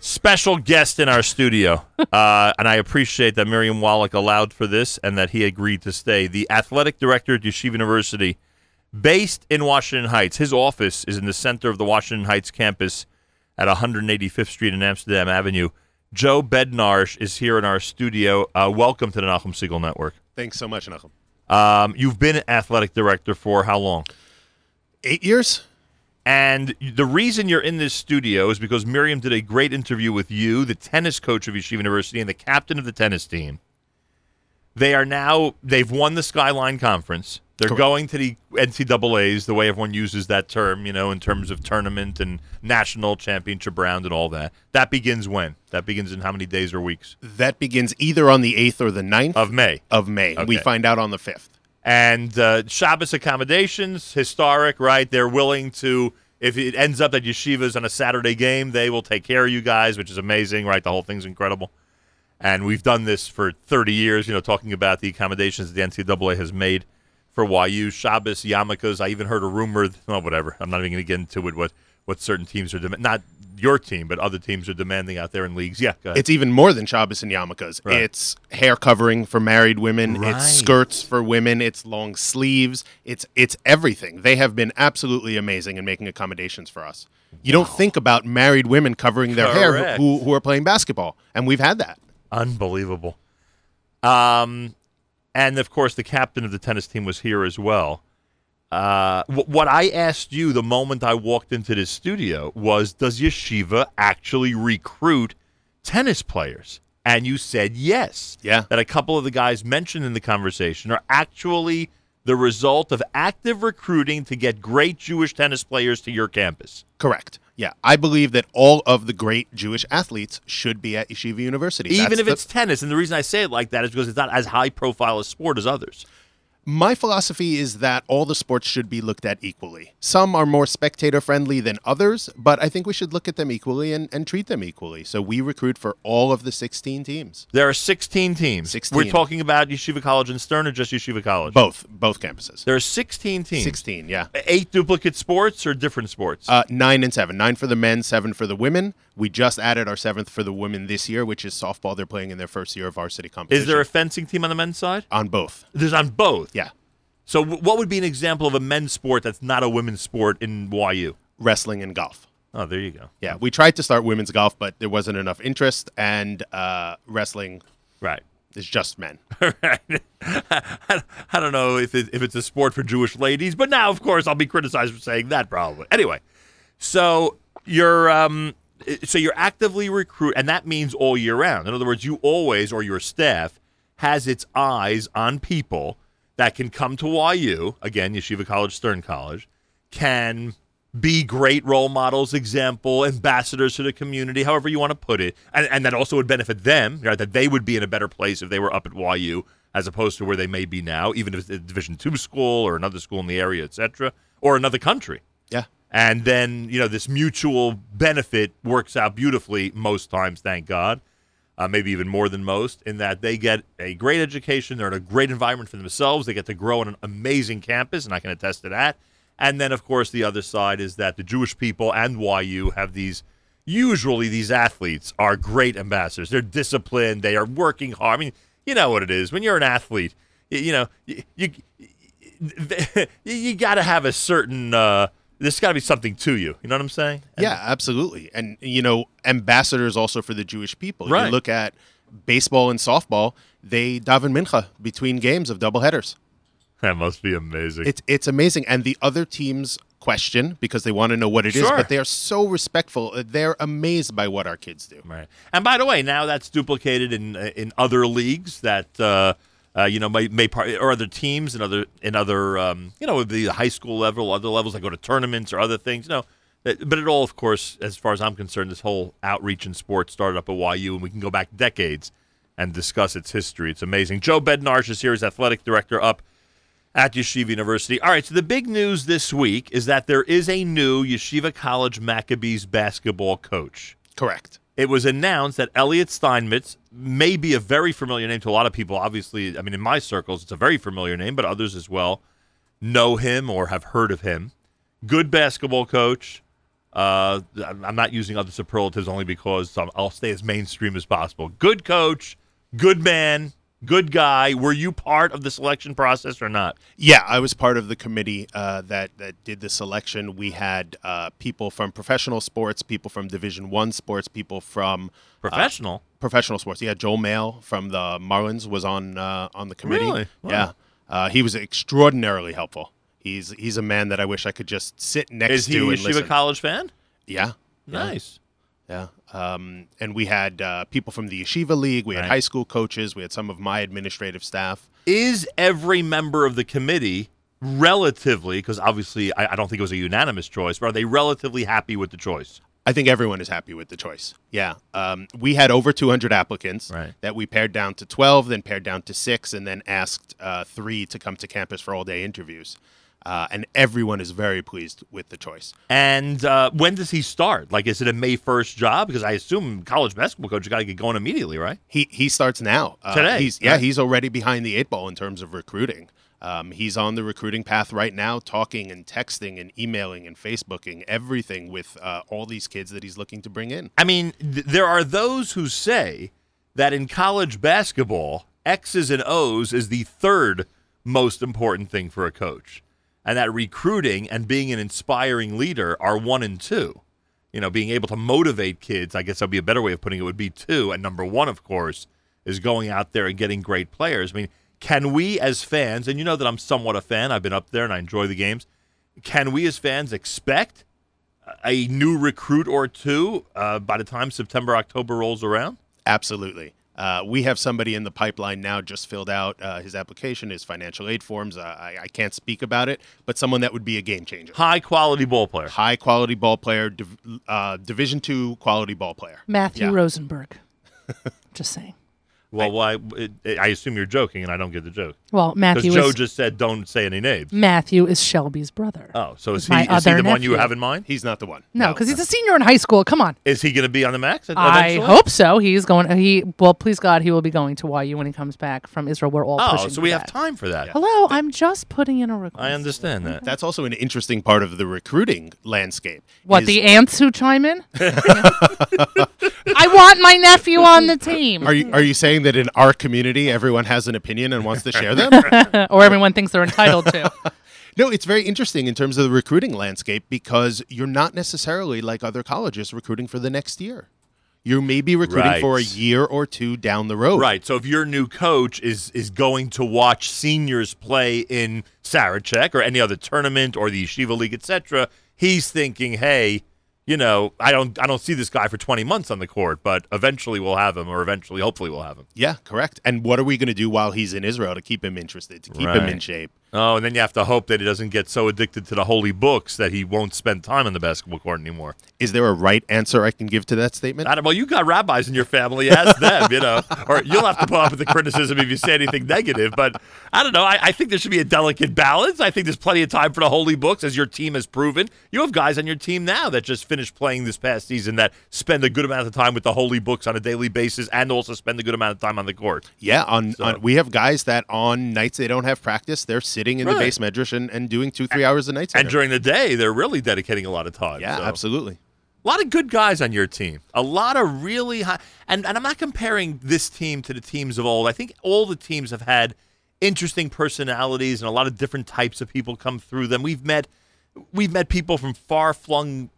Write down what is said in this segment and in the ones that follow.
special guest in our studio, uh, and I appreciate that Miriam Wallach allowed for this and that he agreed to stay. The athletic director at Yeshiva University, based in Washington Heights. His office is in the center of the Washington Heights campus at 185th Street and Amsterdam Avenue. Joe Bednarsh is here in our studio. Uh, welcome to the Nachum Segal Network. Thanks so much, Nachum. Um, you've been athletic director for how long? Eight years. And the reason you're in this studio is because Miriam did a great interview with you, the tennis coach of Yeshiva University and the captain of the tennis team. They are now they've won the Skyline Conference. They're Correct. going to the NCAA's, the way everyone uses that term, you know, in terms of tournament and national championship round and all that. That begins when? That begins in how many days or weeks? That begins either on the 8th or the 9th Of May. of May. We find out on the 5th. And uh, Shabbos accommodations, historic, right? They're willing to, if it ends up that yeshiva's on a Saturday game, they will take care of you guys, which is amazing, right? The whole thing's incredible. And we've done this for 30 years, you know, talking about the accommodations the NCAA has made for YU, Shabbos, yarmulkes. I even heard a rumor, oh, whatever. I'm not even going to get into it, what, what certain teams are demanding. Not your team, but other teams are demanding out there in leagues. Yeah. It's even more than Shabbos and yarmulkes. Right. It's hair covering for married women. Right. It's skirts for women. It's long sleeves. It's it's everything. They have been absolutely amazing in making accommodations for us. You don't think about married women covering their hair who, who are playing basketball, and we've had that. Unbelievable. Um, and of course, the captain of the tennis team was here as well. Uh, wh- what I asked you the moment I walked into this studio was, does Yeshiva actually recruit tennis players? And you said yes. Yeah. That a couple of the guys mentioned in the conversation are actually the result of active recruiting to get great Jewish tennis players to your campus. Correct. Yeah, I believe that all of the great Jewish athletes should be at Yeshiva University. Even That's if the- it's tennis. And the reason I say it like that is because it's not as high profile a sport as others. My philosophy is that all the sports should be looked at equally. Some are more spectator friendly than others, but I think we should look at them equally and, and treat them equally. So we recruit for all of the 16 teams. There are 16 teams. 16. We're talking about Yeshiva College and Stern or just Yeshiva College? Both, both campuses. There are 16 teams. 16, yeah. Eight duplicate sports or different sports? Uh, nine and seven. Nine for the men, seven for the women. We just added our seventh for the women this year, which is softball. They're playing in their first year of varsity competition. Is there a fencing team on the men's side? on both? There's on both. Yeah. So, what would be an example of a men's sport that's not a women's sport in YU? Wrestling and golf. Oh, there you go. Yeah, we tried to start women's golf, but there wasn't enough interest, and uh, wrestling Right. is just men. Right. I I don't know if, it, if it's a sport for Jewish ladies, but now, of course, I'll be criticized for saying that probably. Anyway, so you're um, so you're actively recruit, and that means all year round. In other words, you always or your staff has its eyes on people that can come to YU again, Yeshiva College, Stern College, can be great role models, example, ambassadors to the community, however you want to put it, and, and that also would benefit them, right? That they would be in a better place if they were up at YU as opposed to where they may be now, even if it's a Division two school or another school in the area, et cetera, or another country. Yeah. And then, you know, this mutual benefit works out beautifully most times, thank God. Uh, maybe even more than most, in that they get a great education. They're in a great environment for themselves. They get to grow on an amazing campus, and I can attest to that. And then, of course, the other side is that the Jewish people and YU have these. Usually, these athletes are great ambassadors. They're disciplined. They are working hard. I mean, you know what it is when you're an athlete. y- You know, you you, you got to have a certain. Uh, there's got to be something to you. You know what I'm saying? Yeah, absolutely. And you know, ambassadors also for the Jewish people. Right. You look at baseball and softball; they daven mincha between games of doubleheaders. That must be amazing. It's it's amazing. And the other teams question because they want to know what it is, Sure. but they are so respectful. Uh, They're amazed by what our kids do. Right. And by the way, now that's duplicated in uh, in other leagues that uh, uh, you know may, may part or other teams and other in other um, you know the high school level, other levels that go to tournaments or other things. You know, but it all, of course, as far as I'm concerned, this whole outreach in sports started up at YU, and we can go back decades and discuss its history. It's amazing. Joe Bednarsh is here as athletic director up at Yeshiva University. All right, so the big news this week is that there is a new Yeshiva College Maccabees basketball coach. Correct. It was announced that Elliot Steinmetz may be a very familiar name to a lot of people. Obviously, I mean, in my circles, it's a very familiar name, but others as well know him or have heard of him. Good basketball coach, Uh, I'm not using other superlatives only because um, I'll stay as mainstream as possible. Good coach, good man, good guy. Were you part of the selection process or not? Yeah, I was part of the committee uh, that that did the selection. We had uh, people from professional sports, people from Division One sports, people from Professional. Professional sports. Yeah, Joel Mael from the Marlins was on uh, on the committee. Really? Wow. Yeah, uh, he was extraordinarily helpful. He's he's a man that I wish I could just sit next to. Is he to a and Yeshiva listen. College fan? yeah, Nice. yeah. Um, and we had uh, people from the Yeshiva League. We had Right. high school coaches. We had some of my administrative staff. Is every member of the committee relatively, because obviously I, I don't think it was a unanimous choice, but are they relatively happy with the choice? I think everyone is happy with the choice. Yeah. Um, we had over 200 applicants Right. that we pared down to 12, then pared down to six, and then asked uh, three to come to campus for all day interviews. Uh, and everyone is very pleased with the choice. And uh, when does he start? Like, is it a May 1st job? Because I assume college basketball coach got to get going immediately, right? He he starts now. Uh, Today, He's, yeah, right. he's already behind the eight ball in terms of recruiting. Um, he's on the recruiting path right now, talking and texting and emailing and Facebooking everything with uh, all these kids that he's looking to bring in. I mean, th- there are those who say that in college basketball, X's and O's is the third most important thing for a coach, and that recruiting and being an inspiring leader are one and two. You know, being able to motivate kids, I guess that'd be a better way of putting it, would be two. And number one, of course, is going out there and getting great players. I mean, can we as fans, and you know that I'm somewhat a fan, I've been up there and I enjoy the games, can we as fans expect a new recruit or two uh, by the time September, October rolls around? Absolutely. Uh, we have somebody in the pipeline now just filled out uh, his application, his financial aid forms. Uh, I, I can't speak about it, but someone that would be a game changer. High quality ball player. High quality ball player, div- uh, Division two quality ball player. Matthew Yeah. Rosenberg. Just saying. Well, why? It, it- I assume you're joking, and I don't get the joke Well, because Matthew Joe is just said don't say any names. Matthew is Shelby's brother. Oh, so is Is he my is he other the one you have in mind? He's not the one. no, because he's a senior in high school. Come on. Is he going to be on the max? I hope so. He's going. He well, please God, he will be going to YU when he comes back from Israel. We're all Oh, pushing so for we have that. time for that. Hello, I'm just putting in a request. I understand that. That's also an interesting part of the recruiting landscape. What is- the aunts who chime in? I want my nephew on the team, Are you are you saying that in our community everyone has an opinion and wants to share them? or everyone thinks they're entitled to. no, it's very interesting in terms of the recruiting landscape because you're not necessarily like other colleges recruiting for the next year. You may be recruiting for a year or two down the road. Right. So if your new coach is is going to watch seniors play in Sarachek or any other tournament or the Yeshiva League, etc., he's thinking, hey, you know, I don't I don't see this guy for 20 months on the court, but eventually we'll have him, or eventually, hopefully, we'll have him. Yeah, correct. And what are we going to do while he's in Israel to keep him interested, to keep him in shape? Oh, and then you have to hope that he doesn't get so addicted to the holy books that he won't spend time on the basketball court anymore. Is there a right answer I can give to that statement? I don't, well, you got rabbis in your family. Ask them, you know, or you'll have to put up with the criticism if you say anything negative. But I don't know. I, I think there should be a delicate balance. I think there's plenty of time for the holy books, as your team has proven. You have guys on your team now that just finished playing this past season that spend a good amount of time with the holy books on a daily basis, and also spend a good amount of time on the court. Yeah, on, So- on we have guys that on nights they don't have practice, they're sitting in the Right. beis medrash and, and doing two, three hours a night. And during the day, they're really dedicating a lot of time. yeah, So- absolutely. A lot of good guys on your team. A lot of really high. And, and I'm not comparing this team to the teams of old. I think all the teams have had interesting personalities and a lot of different types of people come through them. We've met. We've met people from far-flung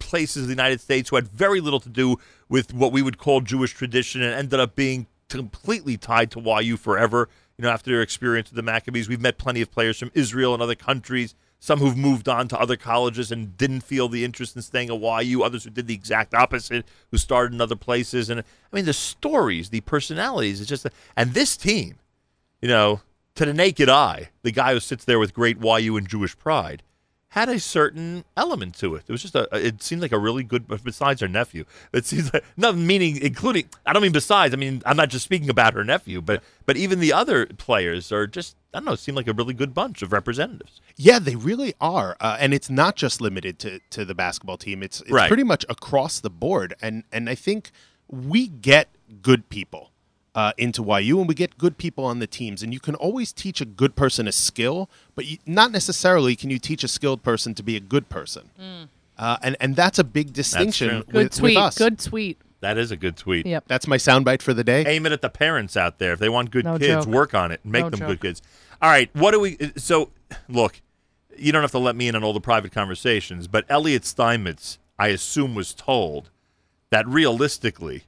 places of the United States who had very little to do with what we would call Jewish tradition and ended up being completely tied to YU forever. You know, after their experience with the Maccabees, we've met plenty of players from Israel and other countries. Some who've moved on to other colleges and didn't feel the interest in staying at YU. Others who did the exact opposite, who started in other places. And I mean, the stories, the personalities, it's just. And this team, you know, to the naked eye, the guy who sits there with great YU and Jewish pride had a certain element to it. It was just a. It seemed like a really good. Besides her nephew, it seems like no meaning, including. I don't mean besides. I mean I'm not just speaking about her nephew, but but even the other players are just. I don't know. Seem like a really good bunch of representatives. Yeah, they really are, uh, and it's not just limited to, to the basketball team. It's, it's Right. pretty much across the board, and and I think we get good people uh, into YU, and we get good people on the teams, and you can always teach a good person a skill, but you, not necessarily can you teach a skilled person to be a good person. uh, and and that's a big distinction true. with, Good with tweet. us. Good tweet. That is a good tweet. Yep. That's my soundbite for the day. Aim it at the parents out there. If they want good No kids, joke. work on it and make No them joke. good kids. All right. What do we? So, look, you don't have to let me in on all the private conversations, but Elliot Steinmetz, I assume, was told that realistically, we-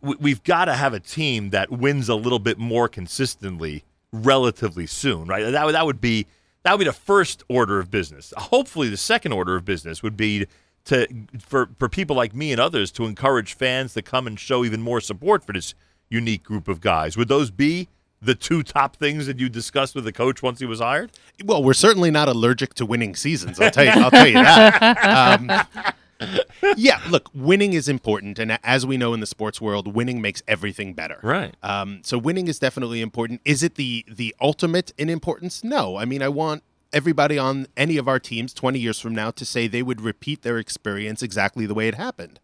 we've got to have a team that wins a little bit more consistently, relatively soon, right? That would that would be that would be the first order of business. Hopefully, the second order of business would be to for for people like me and others to encourage fans to come and show even more support for this unique group of guys. Would those be the two top things that you discussed with the coach once he was hired? Well, we're certainly not allergic to winning seasons. I'll tell you. I'll tell you that. Um, yeah, look, winning is important, and as we know in the sports world, winning makes everything better. Right. Um, so winning is definitely important. Is it the the ultimate in importance? No. I mean, I want everybody on any of our teams 20 years from now to say they would repeat their experience exactly the way it happened.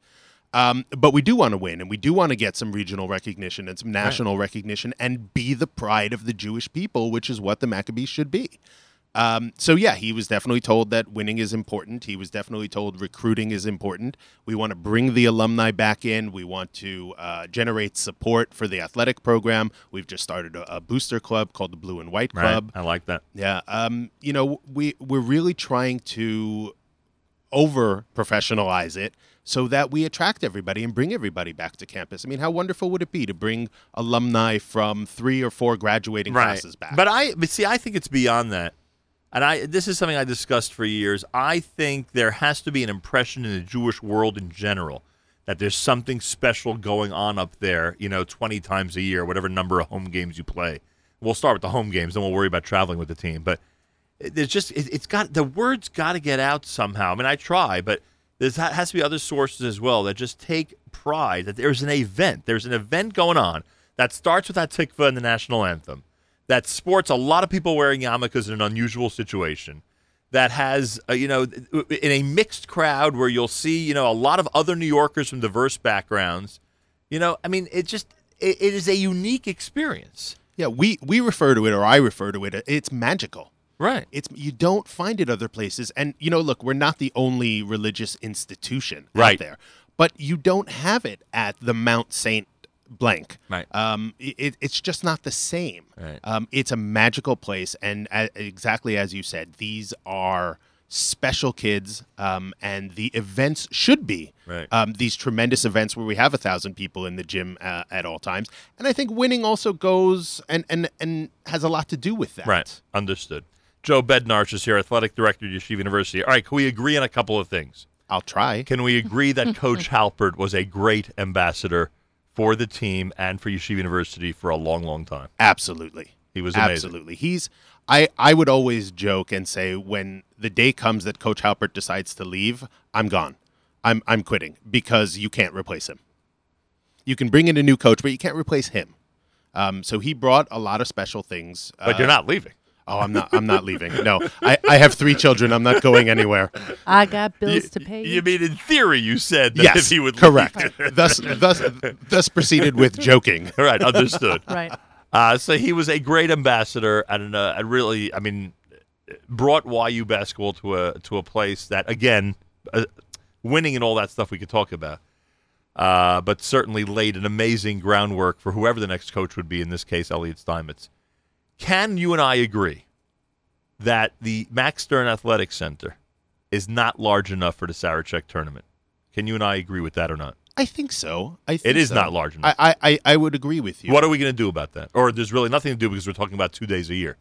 Um, but we do want to win, and we do want to get some regional recognition and some national recognition, and be the pride of the Jewish people, which is what the Maccabees should be. Um, so yeah, he was definitely told that winning is important. He was definitely told recruiting is important. We want to bring the alumni back in. We want to uh, generate support for the athletic program. We've just started a, a booster club called the Blue and White Club. I like that. Yeah, um, you know, we we're really trying to over professionalize it so that we attract everybody and bring everybody back to campus. I mean, how wonderful would it be to bring alumni from three or four graduating classes back? But I, but see, I think it's beyond that. And I, this is something I discussed for years. I think there has to be an impression in the Jewish world in general that there's something special going on up there. You know, 20 times a year, whatever number of home games you play. We'll start with the home games, then we'll worry about traveling with the team. But there's just, it, it's got the word's got to get out somehow. I mean, I try, but there has to be other sources as well that just take pride that there's an event. There's an event going on that starts with hatikva and the national anthem that sports a lot of people wearing yarmulkes in an unusual situation that has uh, you know in a mixed crowd where you'll see you know a lot of other New Yorkers from diverse backgrounds you know I mean it just it, it is a unique experience yeah, we we refer to it, or I refer to it. It's magical. right It's you don't find it other places, and you know, look, we're not the only religious institution Right. out there, but you don't have it at the Mount Saint blank. Right. Um, it, it's just not the same. Right. Um, it's a magical place, and a exactly as you said, these are special kids, um, and the events should be Right. um, these tremendous events where we have a thousand people in the gym uh, at all times. And I think winning also goes and and and has a lot to do with that. right understood Joe Bednarsh is here athletic director at Yeshiva University all right can we agree on a couple of things I'll try. can we agree that Coach Halpert was a great ambassador for the team and for Yeshiva University for a long long time Absolutely. he was amazing Absolutely. He's I I would always joke and say when the day comes that Coach Halpert decides to leave, I'm gone. I'm I'm quitting because you can't replace him. You can bring in a new coach, but you can't replace him. Um, so he brought a lot of special things. but uh, you're not leaving Oh, I'm not. I'm not leaving. No, I, I have three children. I'm not going anywhere. I got bills to pay. You mean in theory you said that yes, if he would correct. leave. thus, thus, thus proceeded with joking. All right, understood. right. Uh, so he was a great ambassador, and uh, and really, I mean, brought YU basketball to a to a place that, again, uh, winning and all that stuff we could talk about, uh, but certainly laid an amazing groundwork for whoever the next coach would be. In this case, Elliot Steinmetz. Can you and I agree that the Max Stern Athletic Center is not large enough for the Sarachek tournament? Can you and I agree with that or not? I think so. I think It is so. not large enough. I, I, I, I would agree with you. What are we going to do about that? Or there's really nothing to do because we're talking about two days a year.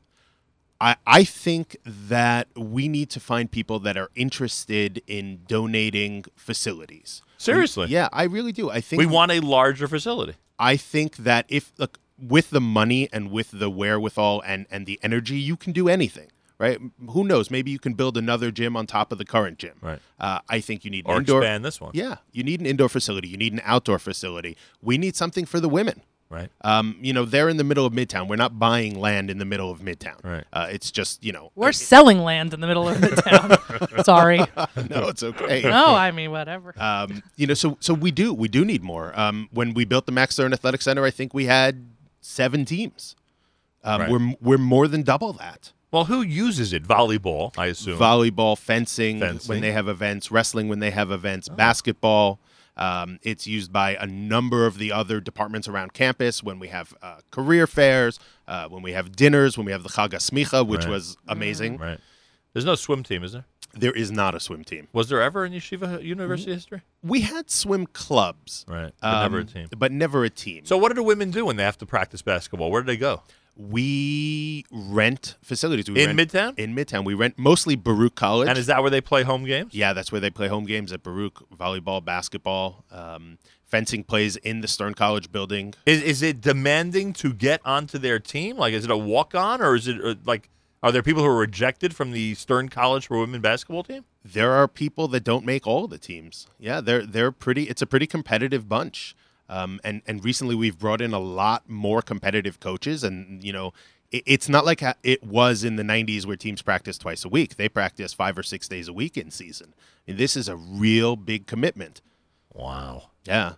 I, I think that we need to find people that are interested in donating facilities. Seriously. Yeah, I really do. I think We want a larger facility. I think that if look with the money and with the wherewithal and and the energy, you can do anything. Right? Who knows? Maybe you can build another gym on top of the current gym. Right. Uh, I think you need an Or indoor. expand this one. Yeah, you need an indoor facility. You need an outdoor facility. We need something for the women. Right. Um, you know, they're in the middle of Midtown. We're not buying land in the middle of Midtown. Right. Uh, it's just you know. We're selling land in the middle of Midtown. Sorry. no, it's okay. No, I mean whatever. Um, you know, so so we do we do need more. Um, when we built the Max Stern Athletic Center, I think we had seven teams. Um, Right. We're we're more than double that. Well, who uses it? Volleyball, I assume. Volleyball, fencing, Fencing. when they have events, wrestling when they have events, basketball. Um, it's used by a number of the other departments around campus when we have uh, career fairs, uh, when we have dinners, when we have the Chag Smicha, which Right. was amazing. right. There's no swim team, is there? There is not a swim team. Was there ever in Yeshiva University history? We had swim clubs, Right. But never a um, team. but never a team. So what do the women do when they have to practice basketball? Where do they go? we rent facilities. We In rent, Midtown? In Midtown, we rent mostly Baruch College. And is that where they play home games? Yeah, that's where they play home games at Baruch. Volleyball, basketball, um, fencing plays in the Stern College building. Is, is it demanding to get onto their team? Like, is it a walk on, or is it uh, like, are there people who are rejected from the Stern College for Women basketball team? There are people that don't make all the teams. Yeah, they're they're pretty. It's a pretty competitive bunch. Um, and and recently we've brought in a lot more competitive coaches, and you know. it- It's not like it was in the 90s where teams practice twice a week. They practice five or six days a week in season. And this is a real big commitment. Wow. Yeah.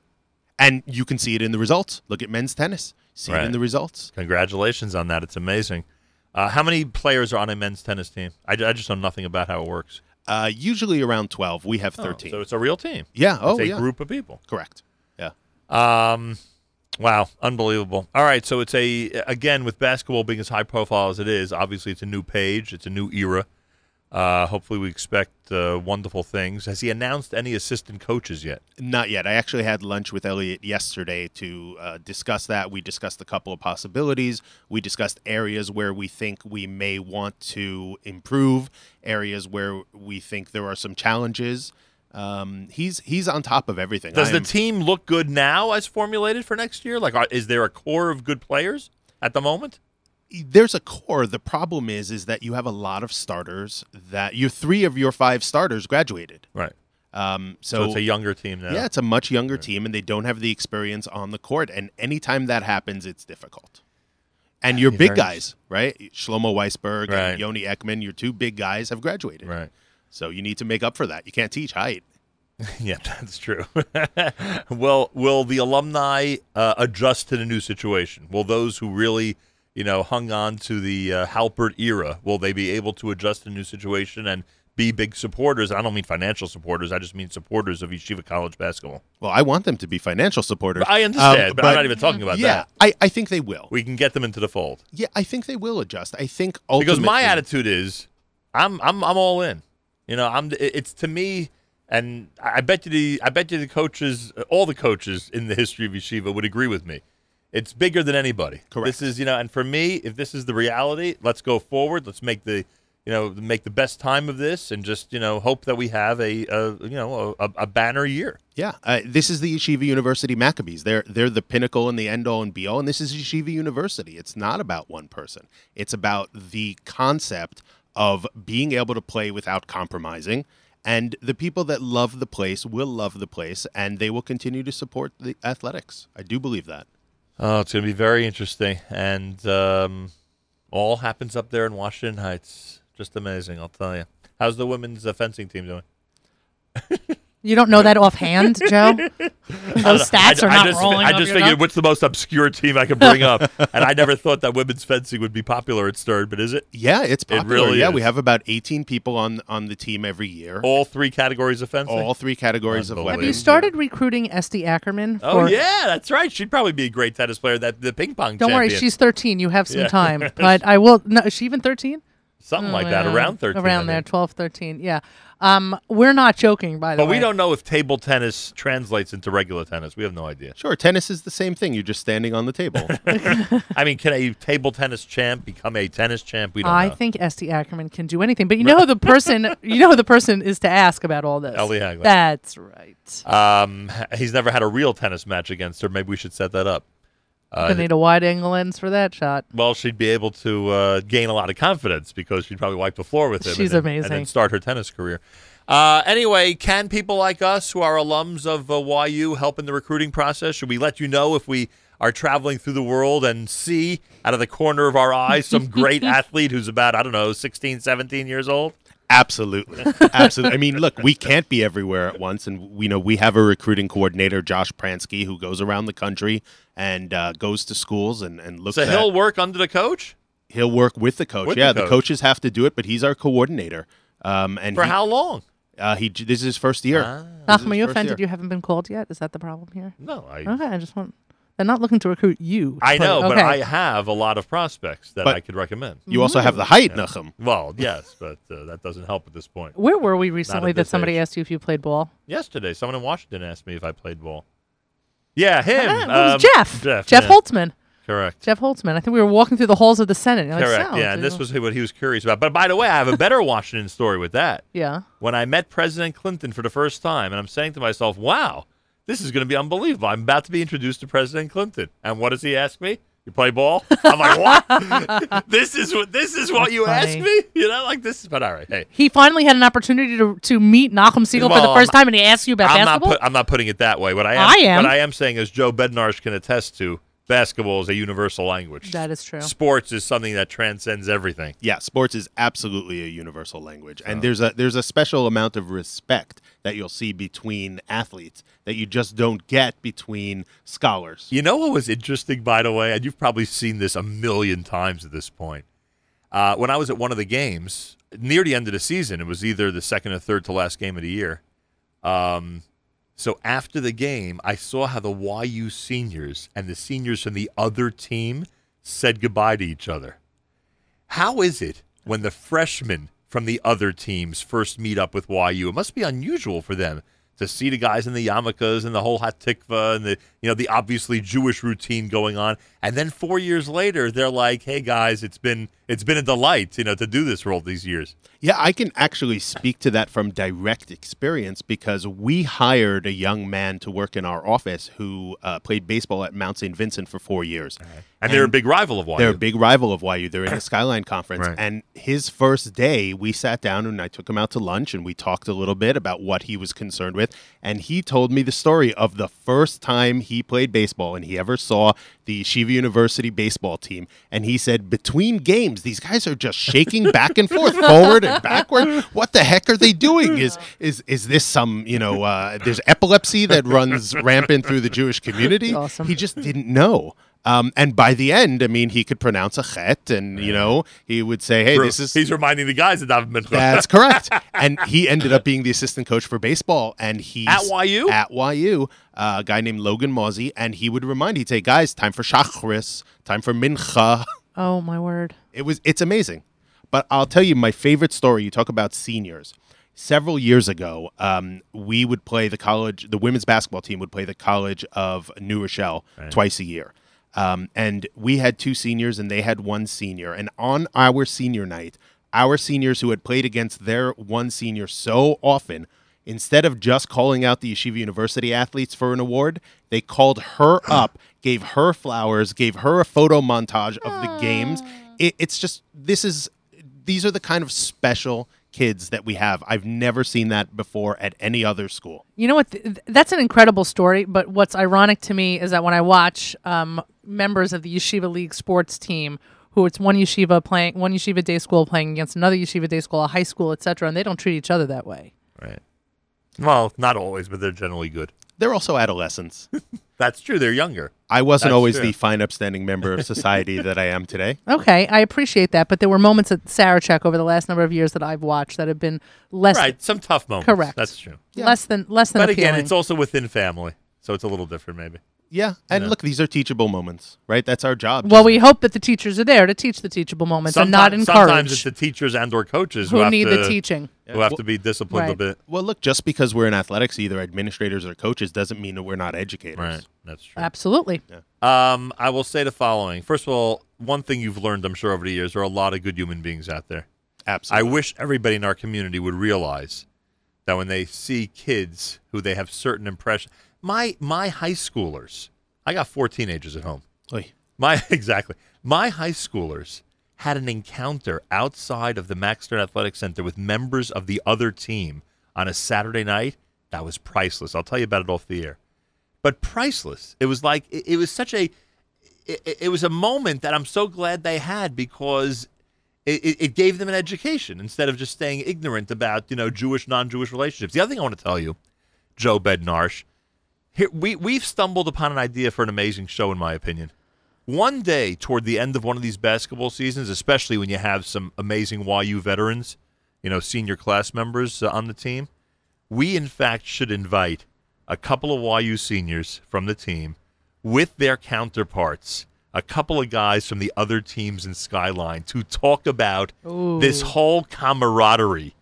And you can see it in the results. Look at men's tennis. See it in the results. Congratulations on that. It's amazing. Uh, how many players are on a men's tennis team? I, I just know nothing about how it works. Uh, usually around 12. We have Oh, 13. so it's a real team. yeah. Oh, it's a yeah. group of people. Correct. Yeah. Um, wow, unbelievable. All right, so it's a again with basketball being as high profile as it is. Obviously, it's a new page. It's a new era. Uh, hopefully, we expect uh, wonderful things. Has he announced any assistant coaches yet? Not yet. I actually had lunch with Elliot yesterday to uh, discuss that. We discussed a couple of possibilities. We discussed areas where we think we may want to improve, areas where we think there are some challenges. Um, he's he's on top of everything. Does the team look good now as formulated for next year? Like, are, is there a core of good players at the moment? There's a core. The problem is is that you have a lot of starters that you three of your five starters graduated. Right. Um, So, so, it's a younger team now. yeah, it's a much younger team, and they don't have the experience on the court. And anytime that happens, it's difficult. And your be big guys, right? Shlomo Weisberg Right. and Yoni Ekman, your two big guys have graduated. Right. So you need to make up for that. You can't teach height. Yeah, that's true. well, will the alumni uh, adjust to the new situation? Will those who really, you know, hung on to the uh, Halpert era, will they be able to adjust to the new situation and be big supporters? I don't mean financial supporters. I just mean supporters of Yeshiva College basketball. Well, I want them to be financial supporters. I understand, Um, but, I'm not even talking about yeah, that. I, I think they will. We can get them into the fold Yeah, I think they will adjust. I think ultimately because my attitude is, I'm I'm I'm all in. You know, I'm. It's to me. And I bet you the I bet you the coaches, all the coaches in the history of yeshiva would agree with me. It's bigger than anybody. Correct. This is you know, and for me, if this is the reality, let's go forward. Let's make the you know make the best time of this, and just you know hope that we have a, a you know a, a banner year. Yeah, uh, this is the Yeshiva University Maccabees. They're they're the pinnacle and the end all and be all. And this is Yeshiva University. It's not about one person. It's about the concept of being able to play without compromising. And the people that love the place will love the place, and they will continue to support the athletics. I do believe that. Oh, it's going to be very interesting, and um, all happens up there in Washington Heights. Just amazing, I'll tell you. How's the women's uh, fencing team doing? You don't know that offhand, Joe? Those stats I, are I not just, rolling. I just figured tongue. what's the most obscure team I could bring up, and I never thought that women's fencing would be popular at Stern, but is it? Yeah, it's popular. really yeah, is. we have about 18 people on on the team every year. All three categories of fencing. All three categories of Unbelievable. Have you started recruiting Esty Ackerman? oh yeah, that's right. She'd probably be a great tennis player. That the ping pong. Don't worry, she's 13. You have some Yeah. time. But I will. No, is she even 13? something like oh, that, around thirteen. Around there, think. 12, 13. Yeah. Um, we're not joking, by the way. But way. we don't know if table tennis translates into regular tennis. We have no idea. Sure, tennis is the same thing. You're just standing on the table. I mean, can a table tennis champ become a tennis champ? We don't I know. think Esty Ackerman can do anything. But you know who the person you know who the person is to ask about all this. Ellie Hagler. That's right. Um, he's never had a real tennis match against her. Maybe we should set that up. Uh, Gonna need a wide angle lens for that shot. well, she'd be able to uh, gain a lot of confidence because she'd probably wipe the floor with him. She's and then, And then start her tennis career. Uh, anyway, can people like us who are alums of uh, YU help in the recruiting process? Should we let you know if we are traveling through the world and see out of the corner of our eye some great athlete who's about, I don't know, 16, 17 years old? Absolutely, absolutely. I mean, look, we can't be everywhere at once, and we know we have a recruiting coordinator, Josh Pransky, who goes around the country and uh, goes to schools and and looks So at. he'll work under the coach? He'll work with the coach. With yeah, the, coach. coaches have to do it, but he's our coordinator. Um, and For he, how long? Uh, he this is his first year. Ah. This Nachum, are you offended year. you haven't been called yet? Is that the problem here? No, I Okay, I just want. They're not looking to recruit you. I know, but okay. I have a lot of prospects that But- I could recommend. You also have the height, Nachum. Well, yes, but uh, that doesn't help at this point. Where were we recently that somebody age. asked you if you played ball? Yesterday, someone in Washington asked me if I played ball. Yeah, him. Ah, it was um, Jeff. Jeff. Jeff yeah. Holtzman. Correct. Jeff Holtzman. I think we were walking through the halls of the Senate. You're like, Correct. "So, yeah, and this was what he was curious about. But by the way, I have a better Washington story with that. Yeah. When I met President Clinton for the first time, and I'm saying to myself, "Wow, this is going to be unbelievable." I'm about to be introduced to President Clinton, and what does he ask me? You play ball? I'm like, what? this is what this is what That's you ask funny. me? You know, like this is. But all right, hey, He finally had an opportunity to to meet Nachum Segal for the Well, first time, and he asked you about I'm not, basketball. put, I'm not putting it that way. What I am, I am. What I am saying is, Joe Bednarsh can attest to, basketball is a universal language. that is true. Sports is something that transcends everything. Yeah, sports is absolutely a universal language, and uh. there's a there's a special amount of respect that you'll see between athletes that you just don't get between scholars. You know what was interesting, by the way, and you've probably seen this a million times at this point. Uh, when I was at one of the games near the end of the season, it was either the second or third to last game of the year. Um, so after the game, I saw how the YU seniors and the seniors from the other team said goodbye to each other. How is it when the freshmen from the other teams first meet up with YU? It must be unusual for them to see the guys in the yarmulkes and the whole hatikva and the you know the obviously Jewish routine going on, and then four years later they're like, "Hey guys, it's been it's been a delight, you know, to do this role these years." Yeah, I can actually speak to that from direct experience because we hired a young man to work in our office who uh, played baseball at Mount St. Vincent for four years. And, they're a big rival of YU. They're a big rival of YU. They're in the Skyline Conference. Right. And his first day, we sat down and I took him out to lunch and we talked a little bit about what he was concerned with. And he told me the story of the first time he played baseball and he ever saw the Yeshiva University baseball team. And he said, between games, these guys are just shaking back and forth, forward and backward. What the heck are they doing? Is is is this some, you know, uh, there's epilepsy that runs rampant through the Jewish community? Awesome. He just didn't know. Um, and by the end, I mean, he could pronounce a chet, and you know, he would say, "Hey, this is He's reminding the guys that I've been that's correct." and he ended up being the assistant coach for baseball, and he's At YU? At YU, uh, a guy named Logan Mozzie, and he would remind, he'd say, "Guys, time for shachris, time for mincha." Oh my word! It was it's amazing. But I'll tell you my favorite story. You talk about seniors. Several years ago, um, we would play the college. The women's basketball team would play the College of New Rochelle twice a year, um, and we had two seniors and they had one senior. And on our senior night, our seniors who had played against their one senior so often, instead of just calling out the Yeshiva University athletes for an award, they called her up, gave her flowers, gave her a photo montage of the games. It, it's just this is these are the kind of special kids that we have. I've never seen that before at any other school. You know what? Th- th- that's an incredible story. But what's ironic to me is that when I watch um, members of the Yeshiva League sports team, who it's one yeshiva playing, one yeshiva day school playing against another yeshiva day school, a high school, etc., and they don't treat each other that way. Right. Well, not always, but they're generally good. They're also adolescents. That's true. They're younger. I wasn't That's always true. the fine, upstanding member of society that I am today. Okay, I appreciate that, but there were moments at Sarachek over the last number of years that I've watched that have been less Right. Some tough moments. Correct. That's true. less than less than But again, it's also within family, so it's a little different, maybe. Yeah, and look, these are teachable moments, right? That's our job. well, we hope that the teachers are there to teach the teachable moments and not Sometimes- encourage Sometimes it's the teachers and or coaches who, who have need to, the teaching. who have to be disciplined a bit. well, look, just because we're in athletics, either administrators or coaches, doesn't mean that we're not educators. Right. That's true. Absolutely. Um, I will say the following. First of all, one thing you've learned, I'm sure, over the years, there are a lot of good human beings out there. Absolutely. I wish everybody in our community would realize that when they see kids who they have certain impressions. My my high schoolers, I got four teenagers at home. Oy. My exactly. My high schoolers had an encounter outside of the Max Stern Athletic Center with members of the other team on a Saturday night. That was priceless. I'll tell you about it off the air. But priceless. It was like it, it was such a it, it- was a moment that I'm so glad they had because it, it- it gave them an education instead of just staying ignorant about you know Jewish non-Jewish relationships. The other thing I want to tell you, Joe Bednarsh, here we we've stumbled upon an idea for an amazing show, in my opinion. one day toward the end of one of these basketball seasons, especially when you have some amazing YU veterans, you know, senior class members uh, on the team, we in fact should invite a couple of YU seniors from the team with their counterparts, a couple of guys from the other teams in Skyline to talk about this whole camaraderie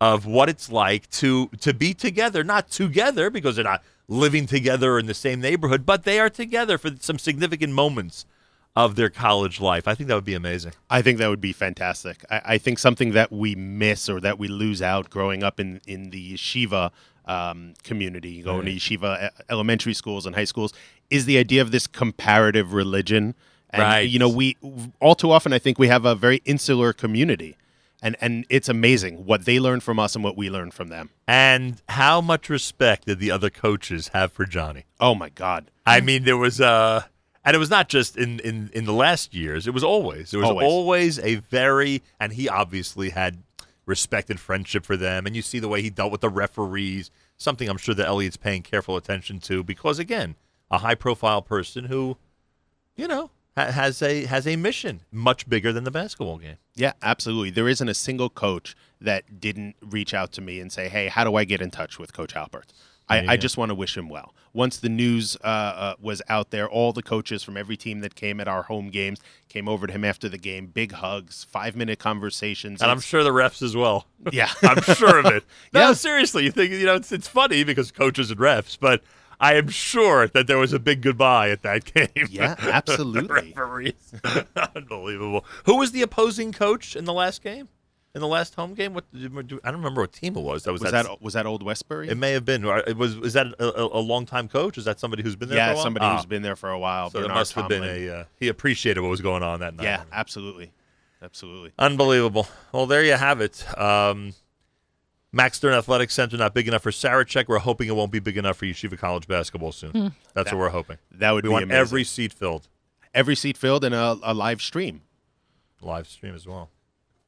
of what it's like to to be together, not together because they're not living together in the same neighborhood, but they are together for some significant moments of their college life. I think that would be amazing. I think that would be fantastic. I, I think something that we miss or that we lose out growing up in, in the yeshiva um, community, going to yeshiva elementary schools and high schools, is the idea of this comparative religion. And, Right. you know, we all too often, I think we have a very insular community. And, and it's amazing what they learn from us and what we learn from them. And how much respect did the other coaches have for Johnny? Oh, my God. I mean, there was uh and it was not just in, in, in the last years. It was always. There was Always. always. a very and he obviously had respect and friendship for them. And you see the way he dealt with the referees, something I'm sure that Elliot's paying careful attention to because again, a high profile person who, you know, has a has a mission much bigger than the basketball game. Yeah, absolutely. There isn't a single coach that didn't reach out to me and say, "Hey, how do I get in touch with Coach Halpert?" I, I just want to wish him well. Once the news uh, uh, was out there, all the coaches from every team that came at our home games came over to him after the game. Big hugs, five minute conversations. And I'm sure the refs as well. yeah, I'm sure of it. No, Yeah. seriously, you think you know it's it's funny because coaches and refs, but I am sure that there was a big goodbye at that game. yeah, absolutely. Referees, unbelievable. Who was the opposing coach in the last game? In the last home game, what I don't remember what team it was. That was, Was that was that Old Westbury? It may have been. It was. Is that a, a, long time coach? Is that somebody who's been there? for a yeah, while? somebody Ah, who's been there for a while. So Bernard must have been a. Uh, he appreciated what was going on that night. yeah, absolutely, absolutely. Unbelievable. Well, there you have it. Um, Max Stern Athletic Center not big enough for Sarachek. We're hoping it won't be big enough for Yeshiva College basketball soon. Hmm. That's what we're hoping. That would We be want amazing. every seat filled. every seat filled and a, a live stream. Live stream as well.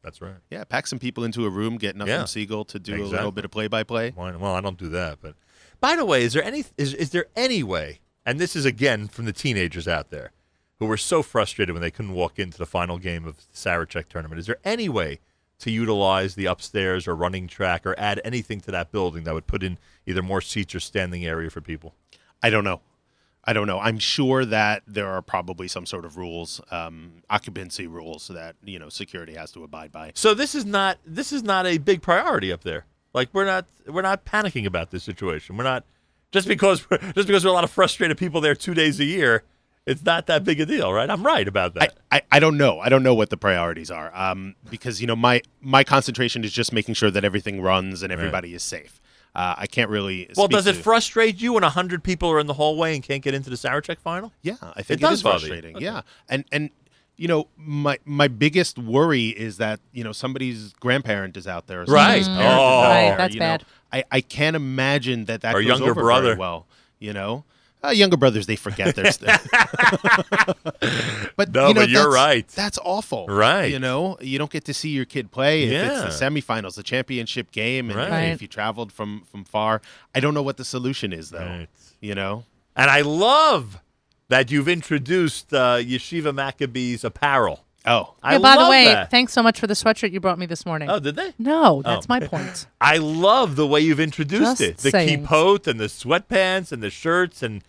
That's right. Yeah, pack some people into a room, get Nachum Yeah. Segal to do a little bit of play by play. Well, I don't do that, but by the way, is there any is is there any way? And this is again from the teenagers out there who were so frustrated when they couldn't walk into the final game of the Sarachek tournament. Is there any way to utilize the upstairs or running track or add anything to that building that would put in either more seats or standing area for people? I don't know. I don't know. I'm sure that there are probably some sort of rules, um, occupancy rules that you know security has to abide by. So this is not this is not a big priority up there. Like we're not we're not panicking about this situation. We're not just because we're, just because there are a lot of frustrated people there two days a year. It's not that big a deal, right? I'm right about that. I, I don't know. I don't know what the priorities are. Um, because you know my my concentration is just making sure that everything runs and everybody is safe. Uh, I can't really. well, speak does it to- frustrate you when hundred people are in the hallway and can't get into the Sarachek final? Yeah, I think does it is bother you. frustrating. Yeah, and and you know my my biggest worry is that you know somebody's grandparent is out there, or Right. Mm. parent is Oh. Right, there, that's you know. bad. I I can't imagine that that Or goes younger over brother. very well. You know, uh, younger brothers they forget their stuff. but No, you know, but you're that's- right. That's awful. Right. You know, you don't get to see your kid play if Yeah. it's the semifinals, the championship game, and Right. if you traveled from from far. I don't know what the solution is though. Right. You know. And I love that you've introduced uh, Yeshiva Maccabees apparel. Oh, I yeah, by the way, that. thanks so much for the sweatshirt you brought me this morning. Oh, did they? no, that's Oh. my point. I love the way you've introduced Just it. The saying. kippot and the sweatpants and the shirts and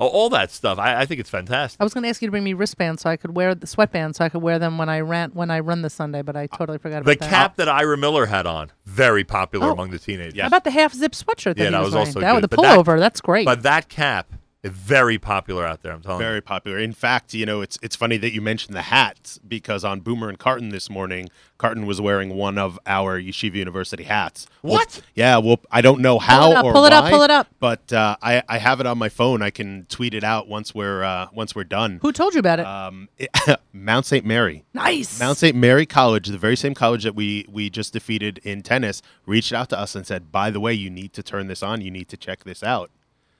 all- all that stuff. I, I think it's fantastic. I was going to ask you to bring me wristbands so I could wear the sweatbands so I could wear them when I ran when I run this Sunday, but I totally forgot The about that. cap that Ira Miller had on, very popular Oh. among the teenagers. How about the half zip sweatshirt that Yeah, he that was, was wearing? also that good. the But that- pullover. that's great. But that cap very popular out there. I'm telling Very you. popular. In fact, you know, it's it's funny that you mentioned the hats because on Boomer and Carton this morning, Carton was wearing one of our Yeshiva University hats. Well, What? yeah, well, I don't know how it up, or pull it up, pull it up. But uh, I I have it on my phone. I can tweet it out once we're uh, once we're done. Who told you about it? Um, Mount St. Mary. nice. Mount St. Mary College, the very same college that we we just defeated in tennis, reached out to us and said, "By the way, you need to turn this on. You need to check this out."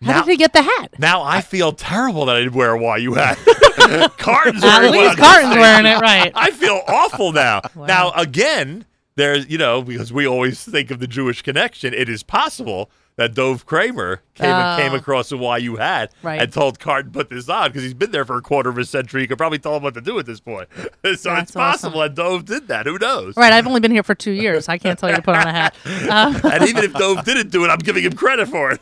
How Now- did he get the hat? Now I feel terrible that I didn't wear a YU hat. Carton's At wearing one least Carton's wearing it right. I feel awful now. Wow. Now again, there's you know because we always think of the Jewish connection. It is possible that Dove Kramer came Oh. came across a YU hat Right. and told Card to put this on because he's been there for a quarter of a century. He could probably tell him what to do at this point. so it's That's possible that Dove did that. Who knows? Right, I've only been here for two years. I can't tell you to put on a hat. Um, and even if Dove didn't do it, I'm giving him credit for it.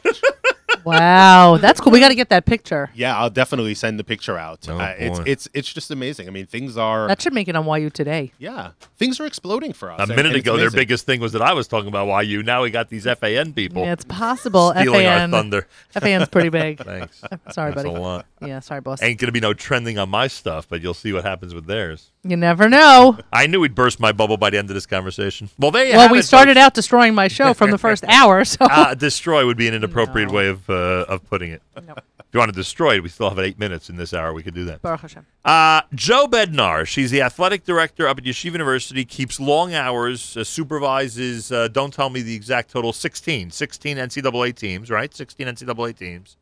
Wow, that's cool. We got to get that picture. Yeah, I'll definitely send the picture out. Oh, uh, it's boy. it's it's just amazing. I mean, things are That should make it on YU today. yeah, things are exploding for us. a and- minute and it's ago, their amazing. biggest thing was that I was talking about YU. Now we got these FAN people Yeah, it's possible. stealing FAN, our thunder. FAN's pretty big. Thanks. Sorry, That's buddy. a lot. Yeah, sorry, boss. Ain't gonna be no trending on my stuff, but you'll see what happens with theirs. You never know. I knew we'd burst my bubble by the end of this conversation. Well, there you Well, we it, started folks. out destroying my show from the first hour, so Uh, destroy would be an inappropriate No. way of uh, of putting it. No. If you want to destroy it, we still have eight minutes in this hour. We could do that. Baruch Hashem. Uh, Joe Bednarsh, he's the athletic director up at Yeshiva University, keeps long hours, uh, supervises, uh, don't tell me the exact total, 16. 16 NCAA teams, right? 16 NCAA teams.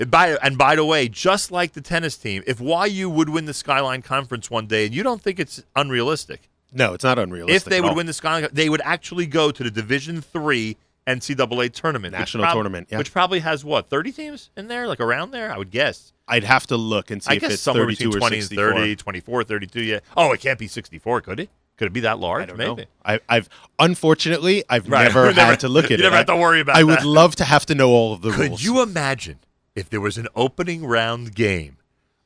And by, and by the way, just like the tennis team, if YU would win the Skyline Conference one day, and you don't think it's unrealistic, No, it's not unrealistic. if they would all. win the Skyline, they would actually go to the Division Three NCAA tournament, National tournament, yeah. which probably has what thirty teams in there, like around there. I would guess. I'd have to look and see I if it's somewhere 32 between or 20 and 30, 24, 32. Yeah. Oh, it can't be 64, could it? Could it be that large? I don't Maybe. know. I, I've unfortunately I've Right. never never- had to look at you it. You never I- had to worry about I that. would love to have to know all of the Could rules. Could you imagine if there was an opening round game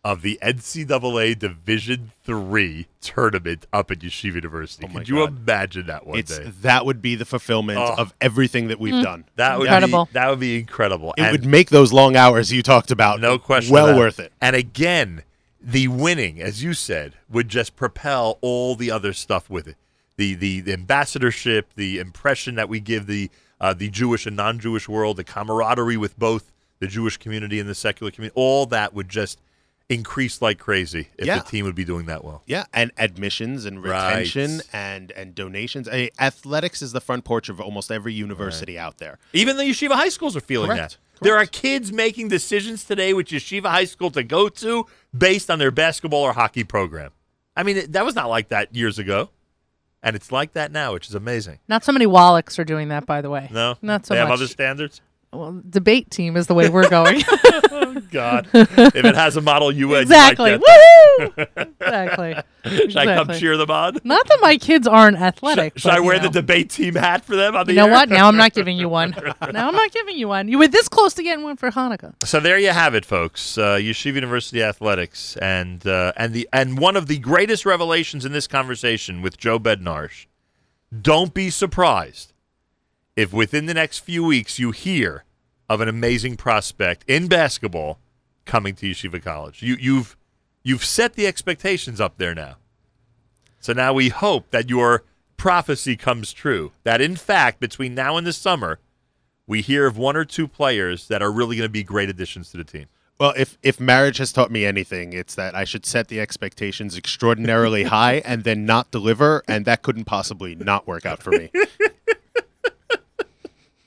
of the NCAA Division Three tournament up at Yeshiva University? Oh Could you God. imagine that one it's day? that would be the fulfillment Oh. of everything that we've done. That would Incredible. be that would be incredible. It And- would make those long hours you talked about No question. well about worth it. And again, the winning, as you said, would just propel all the other stuff with it. The the, the ambassadorship, the impression that we give the uh, the Jewish and non-Jewish world, the camaraderie with both the Jewish community and the secular community, all that would just increase like crazy if Yeah. the team would be doing that well. Yeah, and admissions and Right. retention and and donations. I, athletics is the front porch of almost every university out there. Even the yeshiva high schools are feeling Correct. that. There are kids making decisions today which yeshiva high school to go to based on their basketball or hockey program. I mean, that was not like that years ago, and it's like that now, which is amazing. Not so many Wallachs are doing that, by the way. No, not so they have other standards. Well, debate team is the way we're going. God, if it has a model UN, exactly. You might get Woohoo! exactly. Should I come cheer them on? Not that my kids aren't athletic. Should but, I wear know. the debate team hat for them on the You know air? what? Now I'm not giving you one. Now I'm not giving you one. You were this close to getting one for Hanukkah. So there you have it, folks. Uh, Yeshiva University athletics, and uh, and the and one of the greatest revelations in this conversation with Joe Bednarsh. Don't be surprised if within the next few weeks you hear of an amazing prospect in basketball coming to Yeshiva College. You you've you've set the expectations up there now. So now we hope that your prophecy comes true. That in fact, between now and the summer, we hear of one or two players that are really going to be great additions to the team. Well, if if marriage has taught me anything, it's that I should set the expectations extraordinarily high and then not deliver, and that couldn't possibly not work out for me.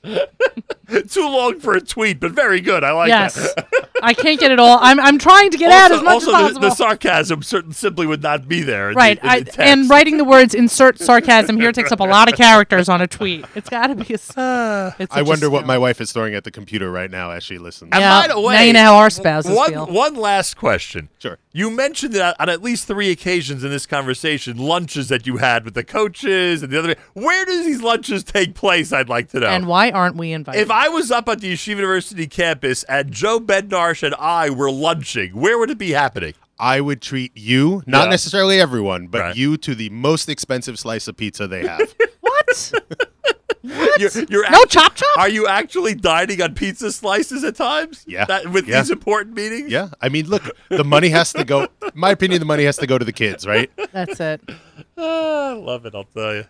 Too long for a tweet, but very good. I like yes. that. I can't get it all. I'm I'm trying to get out as much also as the, possible. the sarcasm certain, simply would not be there. in the- right. in the I, and writing the words insert sarcasm here takes up a lot of characters on a tweet. It's got to be a. s- uh, it's I wonder what my wife is throwing at the computer right now as she listens. And Yeah, by the now you know how our spouses one, feel. One last question. Sure. You mentioned that on at least three occasions in this conversation, lunches that you had with the coaches and the other. Where does these lunches take place? I'd like to know. And why aren't we invited? If I was up at the Yeshiva University campus at Joe Bednarsh and I were lunching, where would it be happening? I would treat you, not Yeah. necessarily everyone, but Right. you to the most expensive slice of pizza they have. what? what? You're, you're no act- chop chop. Are you actually dining on pizza slices at times? Yeah. That, with Yeah. these important meetings? yeah, I mean, look, the money has to go. my opinion, the money has to go to the kids, right? That's it. Ah, I love it, I'll tell you.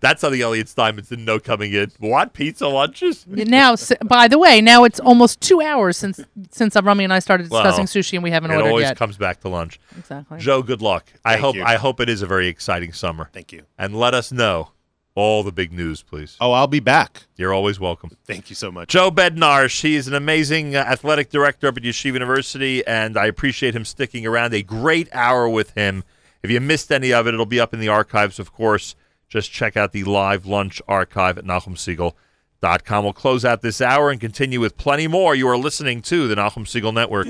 That's something Elliot Steinmetz didn't know coming in. What? Pizza lunches? Now, by the way, now it's almost two hours since since Rami and I started discussing Well, sushi, and we haven't ordered It always yet. comes back to lunch. exactly. Joe, good luck. I hope you. I hope it is a very exciting summer. Thank you. And let us know all the big news, please. Oh, I'll be back. You're always welcome. Thank you so much. Joe Bednarsh, he is an amazing uh, athletic director up at Yeshiva University, and I appreciate him sticking around. A great hour with him. If you missed any of it, it'll be up in the archives, of course. Just check out the live lunch archive at We'll close out this hour and continue with plenty more. You are listening to the Nachum Segal Network.